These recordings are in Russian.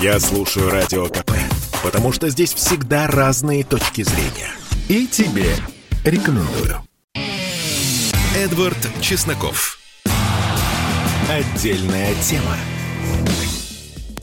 Я слушаю Радио КП, потому что здесь всегда разные точки зрения. И тебе рекомендую. Эдвард Чесноков. Отдельная тема.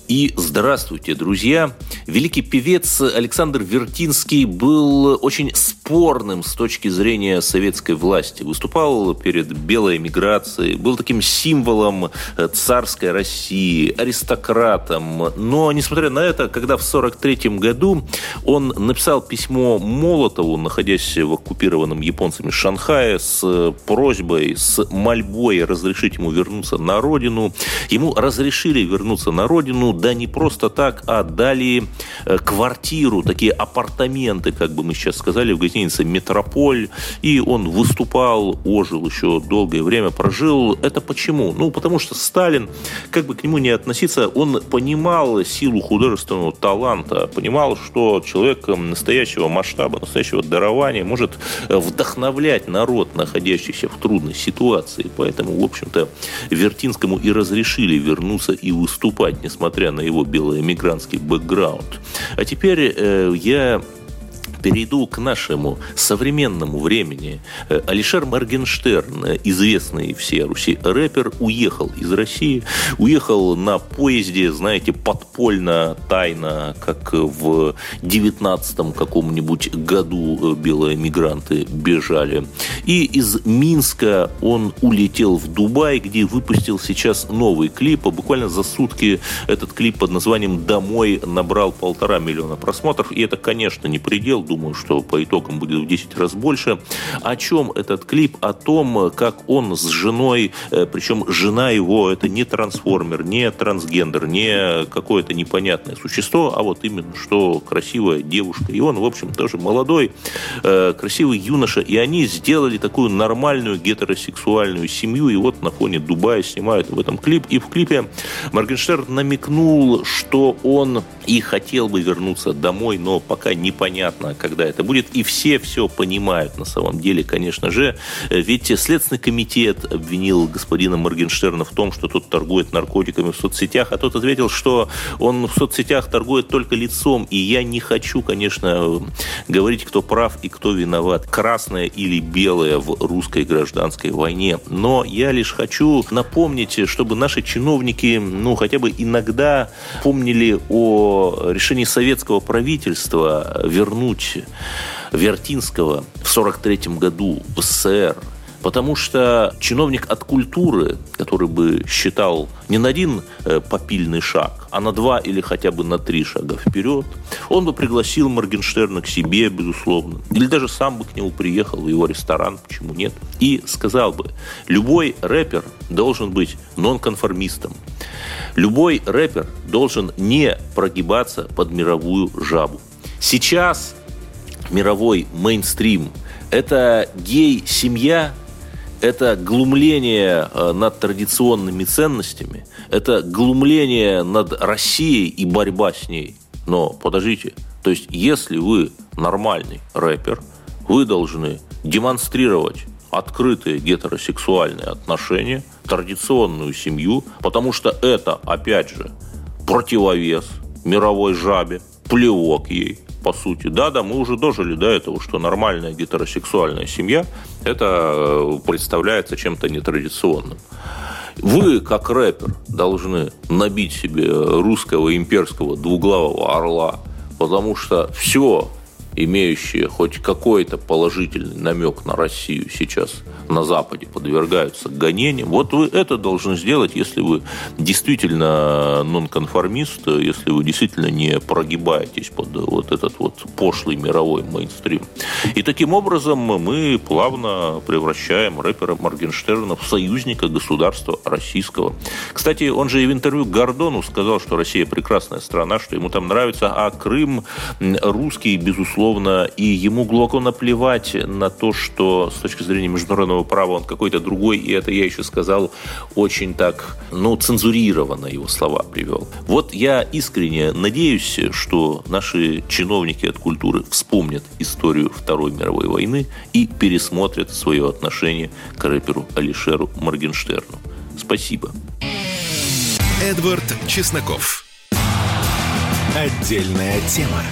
И здравствуйте, друзья! Великий певец Александр Вертинский был очень спорным с точки зрения советской власти. Выступал перед белой эмиграцией, был таким символом царской России, аристократом. Но, несмотря на это, когда в 1943 году он написал письмо Молотову, находясь в оккупированном японцами Шанхае, с просьбой, с мольбой разрешить ему вернуться на родину, ему разрешили вернуться на родину, да не просто так, а дали э, квартиру, такие апартаменты, как бы мы сейчас сказали, в гостинице «Метрополь», и он выступал, ожил еще долгое время, прожил. Это почему? Ну, потому что Сталин, как бы к нему не относиться, он понимал силу художественного таланта, понимал, что человек настоящего масштаба, настоящего дарования может вдохновлять народ, находящийся в трудной ситуации. Поэтому, в общем-то, Вертинскому и разрешили вернуться и выступать, несмотря несмотря на его белоэмигрантский бэкграунд. А теперь э, я перейду к нашему современному времени. Э, Алишер Моргенштерн, известный всей Руси рэпер, уехал из России, уехал на поезде, знаете, подпольно, тайно, как в 19 каком-нибудь году э, белые мигранты бежали. И из Минска он улетел в Дубай, где выпустил сейчас новый клип. А буквально за сутки этот клип под названием «Домой» набрал полтора миллиона просмотров. И это, конечно, не предел думаю, что по итогам будет в 10 раз больше. О чем этот клип? О том, как он с женой, э, причем жена его это не трансформер, не трансгендер, не какое-то непонятное существо, а вот именно что красивая девушка. И он, в общем, тоже молодой, э, красивый юноша. И они сделали такую нормальную гетеросексуальную семью. И вот на фоне Дубая снимают в этом клип. И в клипе Моргенштерн намекнул, что он и хотел бы вернуться домой, но пока непонятно, когда это будет. И все все понимают на самом деле, конечно же. Ведь Следственный комитет обвинил господина Моргенштерна в том, что тот торгует наркотиками в соцсетях, а тот ответил, что он в соцсетях торгует только лицом. И я не хочу, конечно, говорить, кто прав и кто виноват, красное или белое в русской гражданской войне. Но я лишь хочу напомнить, чтобы наши чиновники, ну, хотя бы иногда помнили о решении советского правительства вернуть Вертинского в 1943 году в СССР, потому что чиновник от культуры, который бы считал не на один э, попильный шаг, а на два или хотя бы на три шага вперед, он бы пригласил Моргенштерна к себе, безусловно, или даже сам бы к нему приехал в его ресторан, почему нет, и сказал бы, любой рэпер должен быть нонконформистом, любой рэпер должен не прогибаться под мировую жабу. Сейчас мировой мейнстрим. Это гей-семья, это глумление э, над традиционными ценностями, это глумление над Россией и борьба с ней. Но подождите, то есть если вы нормальный рэпер, вы должны демонстрировать открытые гетеросексуальные отношения, традиционную семью, потому что это, опять же, противовес мировой жабе, плевок ей, по сути. Да-да, мы уже дожили до этого, что нормальная гетеросексуальная семья это э, представляется чем-то нетрадиционным. Вы, как рэпер, должны набить себе русского имперского двуглавого орла, потому что все, имеющие хоть какой-то положительный намек на Россию сейчас на Западе подвергаются гонениям. Вот вы это должны сделать, если вы действительно нонконформист, если вы действительно не прогибаетесь под вот этот вот пошлый мировой мейнстрим. И таким образом мы плавно превращаем рэпера Моргенштерна в союзника государства российского. Кстати, он же и в интервью Гордону сказал, что Россия прекрасная страна, что ему там нравится, а Крым русский, безусловно, и ему глубоко наплевать на то, что с точки зрения международного права, он какой-то другой, и это я еще сказал очень так, ну, цензурированно его слова привел. Вот я искренне надеюсь, что наши чиновники от культуры вспомнят историю Второй мировой войны и пересмотрят свое отношение к рэперу Алишеру Моргенштерну. Спасибо. Эдвард Чесноков. Отдельная тема.